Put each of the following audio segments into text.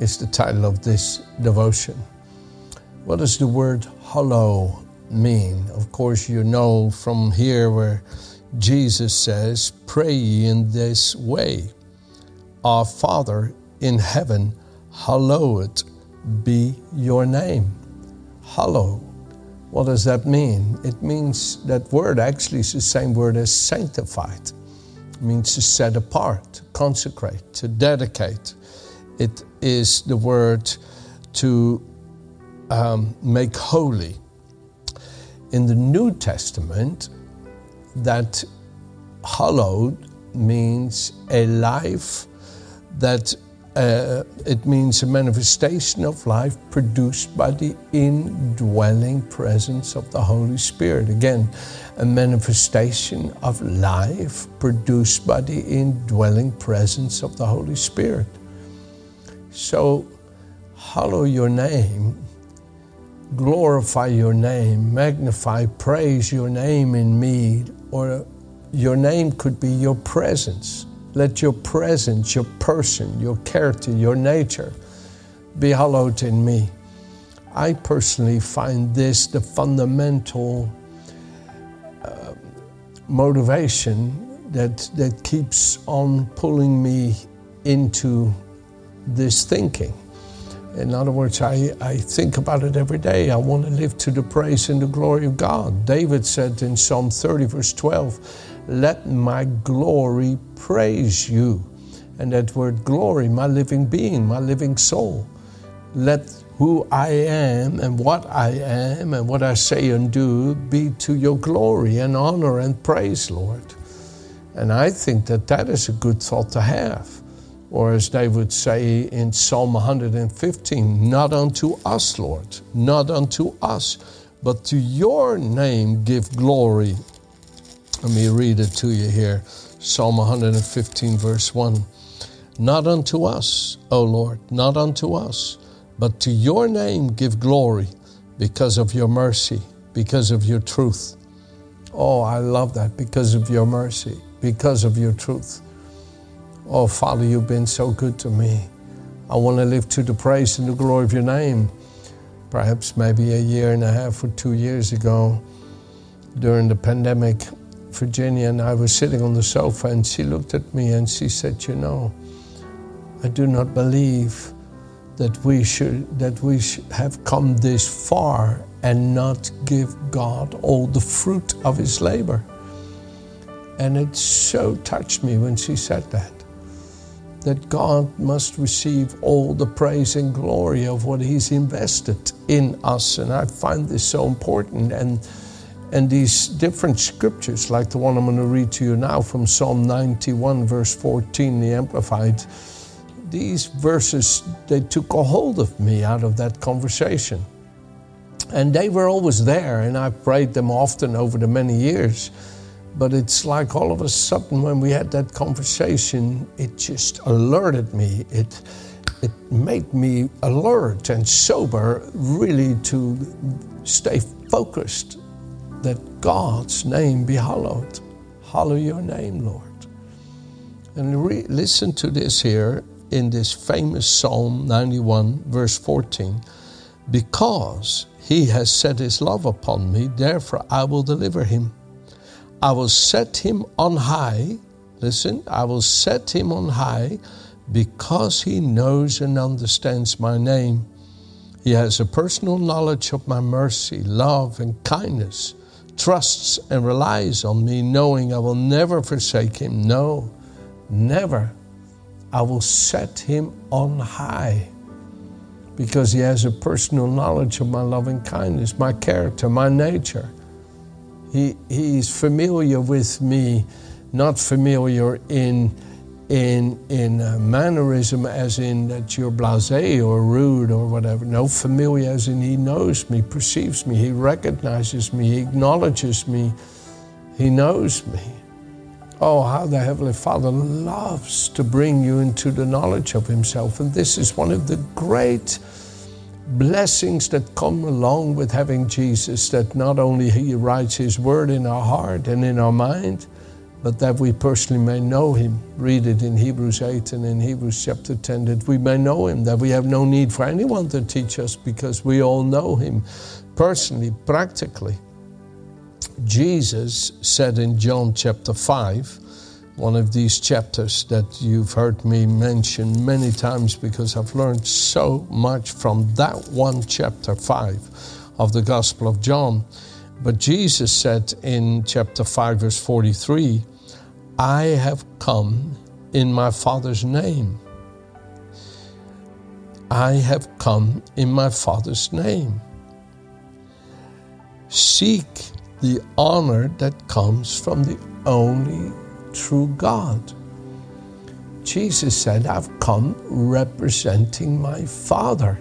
is the title of this devotion. What does the word hallow mean? Of course, you know from here where Jesus says, Pray ye in this way Our Father in heaven, hallowed be your name. Hallow. What does that mean? It means that word actually is the same word as sanctified. It means to set apart, to consecrate, to dedicate. It is the word to um, make holy. In the New Testament, that hallowed means a life that uh, it means a manifestation of life produced by the indwelling presence of the Holy Spirit. Again, a manifestation of life produced by the indwelling presence of the Holy Spirit. So, hallow your name, glorify your name, magnify, praise your name in me, or your name could be your presence. Let your presence, your person, your character, your nature be hallowed in me. I personally find this the fundamental uh, motivation that, that keeps on pulling me into this thinking. In other words, I, I think about it every day. I want to live to the praise and the glory of God. David said in Psalm 30, verse 12, Let my glory praise you. And that word glory, my living being, my living soul. Let who I am and what I am and what I say and do be to your glory and honor and praise, Lord. And I think that that is a good thought to have. Or as they would say in Psalm 115, not unto us, Lord, not unto us, but to your name give glory. Let me read it to you here Psalm 115, verse 1. Not unto us, O Lord, not unto us, but to your name give glory because of your mercy, because of your truth. Oh, I love that because of your mercy, because of your truth. Oh, Father, you've been so good to me. I want to live to the praise and the glory of your name. Perhaps maybe a year and a half or two years ago, during the pandemic, Virginia and I were sitting on the sofa, and she looked at me and she said, You know, I do not believe that we should that we should have come this far and not give God all the fruit of his labor. And it so touched me when she said that that God must receive all the praise and glory of what He's invested in us. And I find this so important. And, and these different scriptures, like the one I'm going to read to you now from Psalm 91, verse 14, the Amplified, these verses, they took a hold of me out of that conversation. And they were always there, and I prayed them often over the many years. But it's like all of a sudden when we had that conversation, it just alerted me. It it made me alert and sober, really to stay focused that God's name be hallowed. Hallow your name, Lord. And re- listen to this here in this famous Psalm 91, verse 14. Because he has set his love upon me, therefore I will deliver him. I will set him on high. Listen, I will set him on high because he knows and understands my name. He has a personal knowledge of my mercy, love, and kindness, trusts and relies on me, knowing I will never forsake him. No, never. I will set him on high because he has a personal knowledge of my loving kindness, my character, my nature. He, he's familiar with me, not familiar in, in, in uh, mannerism as in that you're blase or rude or whatever. No, familiar as in he knows me, perceives me, he recognizes me, he acknowledges me, he knows me. Oh, how the Heavenly Father loves to bring you into the knowledge of Himself. And this is one of the great blessings that come along with having Jesus, that not only He writes His word in our heart and in our mind, but that we personally may know him. Read it in Hebrews 8 and in Hebrews chapter 10 that we may know him, that we have no need for anyone to teach us because we all know him personally, practically. Jesus said in John chapter 5, one of these chapters that you've heard me mention many times because I've learned so much from that one chapter 5 of the Gospel of John. But Jesus said in chapter 5, verse 43, I have come in my Father's name. I have come in my Father's name. Seek the honor that comes from the only true God. Jesus said, I've come representing my Father.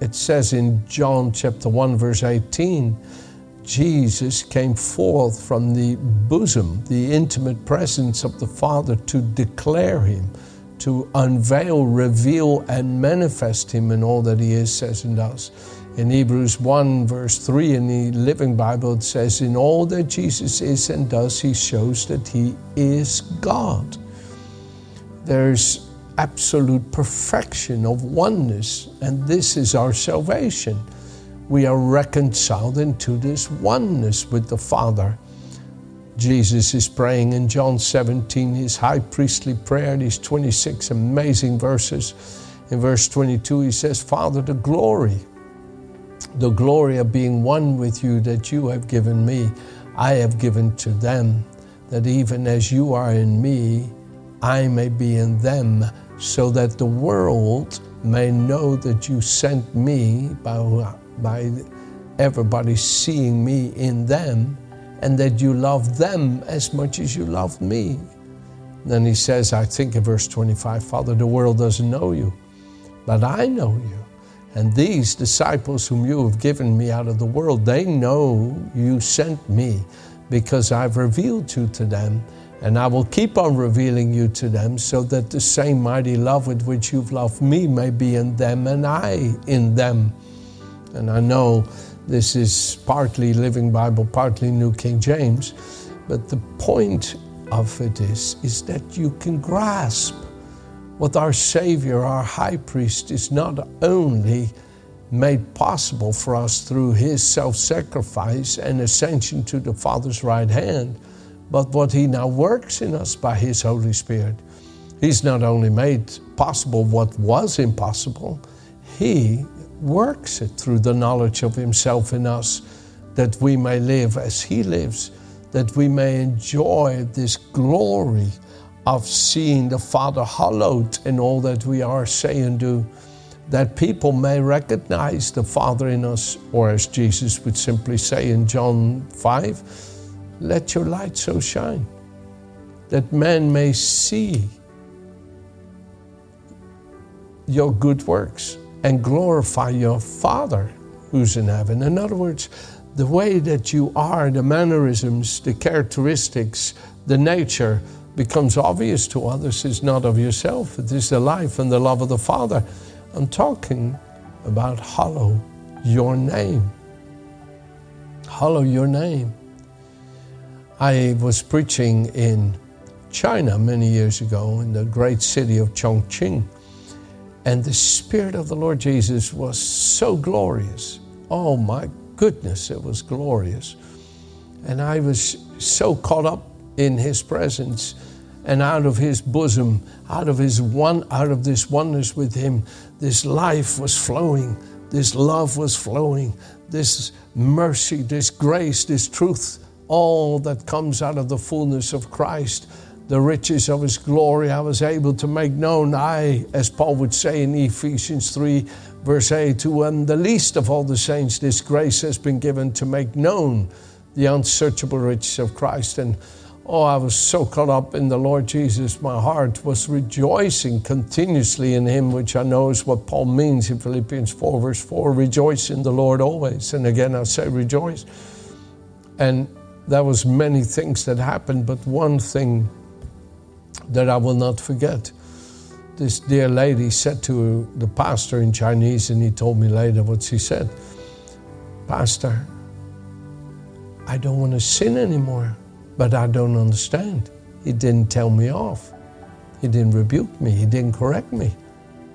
It says in John chapter 1, verse 18, Jesus came forth from the bosom, the intimate presence of the Father to declare him, to unveil, reveal, and manifest him in all that he is, says, and does. In Hebrews 1, verse 3 in the Living Bible, it says, In all that Jesus is and does, he shows that he is God. There's absolute perfection of oneness, and this is our salvation we are reconciled into this oneness with the Father. Jesus is praying in John 17, his high priestly prayer, these 26 amazing verses. In verse 22, he says, Father, the glory, the glory of being one with you that you have given me, I have given to them, that even as you are in me, I may be in them, so that the world may know that you sent me by by everybody seeing me in them and that you love them as much as you love me. Then he says, I think in verse 25, Father, the world doesn't know you, but I know you. And these disciples whom you have given me out of the world, they know you sent me because I've revealed you to them. And I will keep on revealing you to them so that the same mighty love with which you've loved me may be in them and I in them. And I know this is partly Living Bible, partly New King James, but the point of it is, is that you can grasp what our Savior, our high priest, is not only made possible for us through his self sacrifice and ascension to the Father's right hand, but what he now works in us by his Holy Spirit. He's not only made possible what was impossible, he works it through the knowledge of Himself in us, that we may live as He lives, that we may enjoy this glory of seeing the Father hallowed in all that we are, say, and do, that people may recognize the Father in us, or as Jesus would simply say in John 5, let your light so shine that men may see your good works and glorify your Father who's in heaven. In other words, the way that you are, the mannerisms, the characteristics, the nature becomes obvious to others is not of yourself. It is the life and the love of the Father. I'm talking about hallow your name. Hallow your name. I was preaching in China many years ago in the great city of Chongqing. And the Spirit of the Lord Jesus was so glorious. Oh my goodness, it was glorious. And I was so caught up in His presence and out of His bosom, out of His one, out of this oneness with Him, this life was flowing, this love was flowing, this mercy, this grace, this truth, all that comes out of the fullness of Christ the riches of his glory I was able to make known. I, as Paul would say in Ephesians 3, verse 8, to one the least of all the saints, this grace has been given to make known the unsearchable riches of Christ. And Oh, I was so caught up in the Lord Jesus. My heart was rejoicing continuously in Him, which I know is what Paul means in Philippians 4, verse 4 rejoice in the Lord always. And again, I say rejoice. And there was many things that happened, but one thing that I will not forget. This dear lady said to the pastor in Chinese, and he told me later what she said Pastor, I don't want to sin anymore. But I don't understand. He didn't tell me off. He didn't rebuke me. He didn't correct me.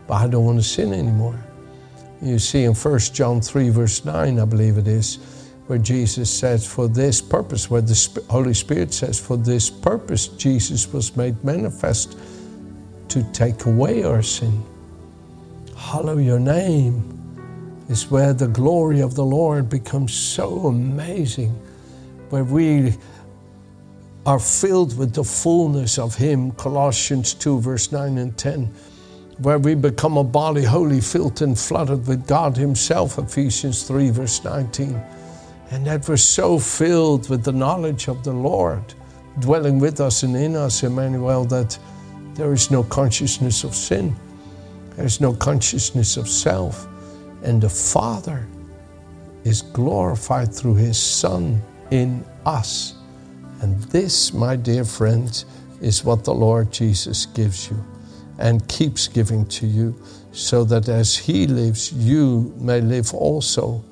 But I don't want to sin anymore. You see in 1 John 3, verse 9, I believe it is, where Jesus says, For this purpose, where the Holy Spirit says, For this purpose, Jesus was made manifest to take away our sin. Hallow your name is where the glory of the Lord becomes so amazing, where we are filled with the fullness of Him, Colossians 2, verse 9 and 10, where we become a body wholly filled and flooded with God Himself, Ephesians 3, verse 19. And that we're so filled with the knowledge of the Lord, dwelling with us and in us, Emmanuel, that there is no consciousness of sin, there's no consciousness of self. And the Father is glorified through His Son in us. And this, my dear friends, is what the Lord Jesus gives you and keeps giving to you, so that as He lives, you may live also.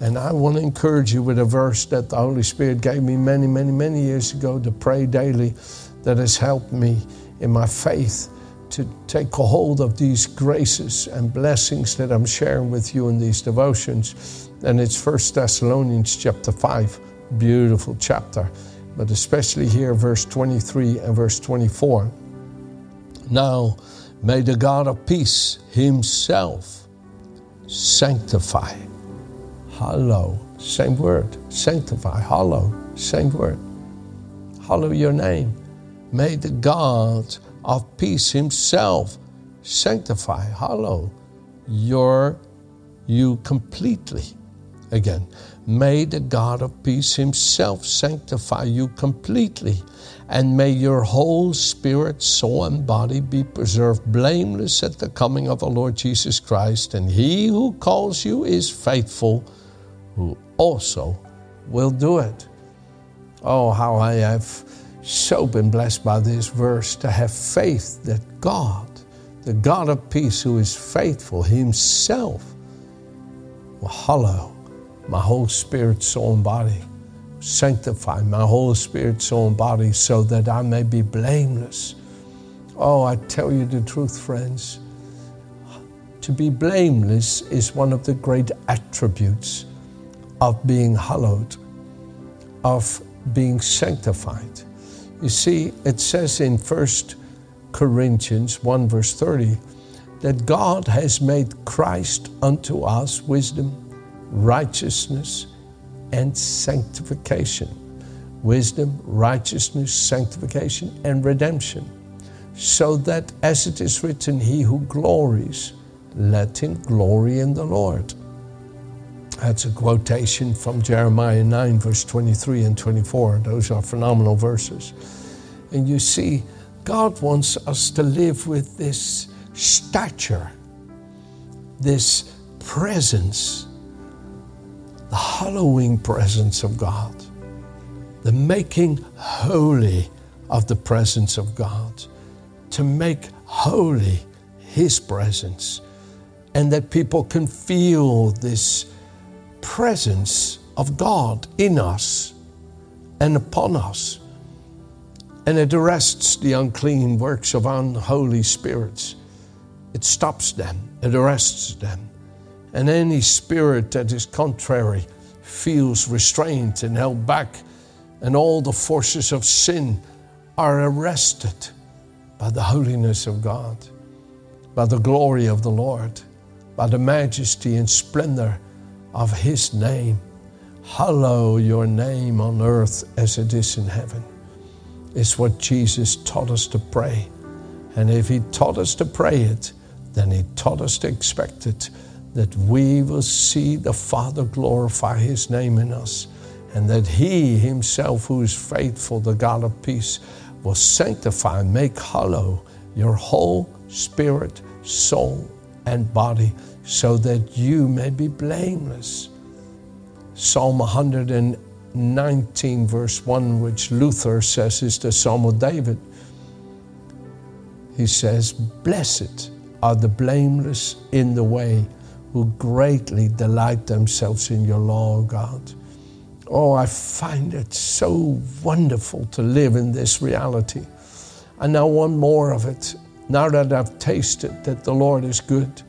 And I want to encourage you with a verse that the Holy Spirit gave me many, many, many years ago to pray daily that has helped me in my faith to take a hold of these graces and blessings that I'm sharing with you in these devotions. And it's 1 Thessalonians chapter 5, beautiful chapter but especially here, verse 23 and verse 24. Now, may the God of peace himself sanctify. Hallow, same word. Sanctify, hallow, same word. Hallow your name. May the God of peace himself sanctify, hallow your you completely. Again, May the God of peace himself sanctify you completely, and may your whole spirit, soul, and body be preserved blameless at the coming of the Lord Jesus Christ. And he who calls you is faithful, who also will do it. Oh, how I have so been blessed by this verse to have faith that God, the God of peace, who is faithful himself, will hallow my whole spirit, soul, and body. Sanctify my whole spirit, soul, and body so that I may be blameless. Oh, I tell you the truth, friends. To be blameless is one of the great attributes of being hallowed, of being sanctified. You see, it says in 1 Corinthians 1, verse 30, that God has made Christ unto us wisdom righteousness, and sanctification. Wisdom, righteousness, sanctification, and redemption. So that as it is written, He who glories, let him glory in the Lord. That's a quotation from Jeremiah 9, verse 23 and 24. Those are phenomenal verses. And you see, God wants us to live with this stature, this presence the hallowing presence of God, the making holy of the presence of God, to make holy His presence, and that people can feel this presence of God in us and upon us. And it arrests the unclean works of unholy spirits. It stops them, it arrests them. And any spirit that is contrary feels restrained and held back, and all the forces of sin are arrested by the holiness of God, by the glory of the Lord, by the majesty and splendor of His name. Hallow your name on earth as it is in heaven. It's what Jesus taught us to pray. And if He taught us to pray it, then He taught us to expect it that we will see the Father glorify His name in us and that he himself, who is faithful, the God of peace, will sanctify and make hollow your whole spirit, soul, and body, so that you may be blameless. Psalm 119, verse 1, which Luther says is the Psalm of David. He says, Blessed are the blameless in the way who greatly delight themselves in your law, God. Oh, I find it so wonderful to live in this reality. And now, one more of it. Now that I've tasted that the Lord is good,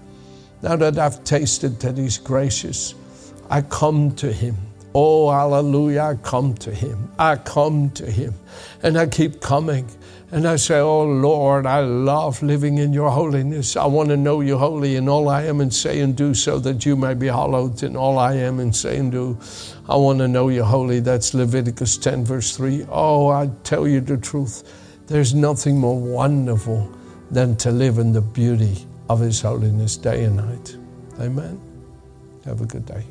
now that I've tasted that He's gracious, I come to Him. Oh, hallelujah, I come to Him. I come to Him. And I keep coming. And I say, Oh Lord, I love living in your holiness. I want to know you holy in all I am and say and do so that you may be hallowed in all I am and say and do. I want to know you holy. That's Leviticus 10, verse 3. Oh, I tell you the truth. There's nothing more wonderful than to live in the beauty of His holiness day and night. Amen. Have a good day.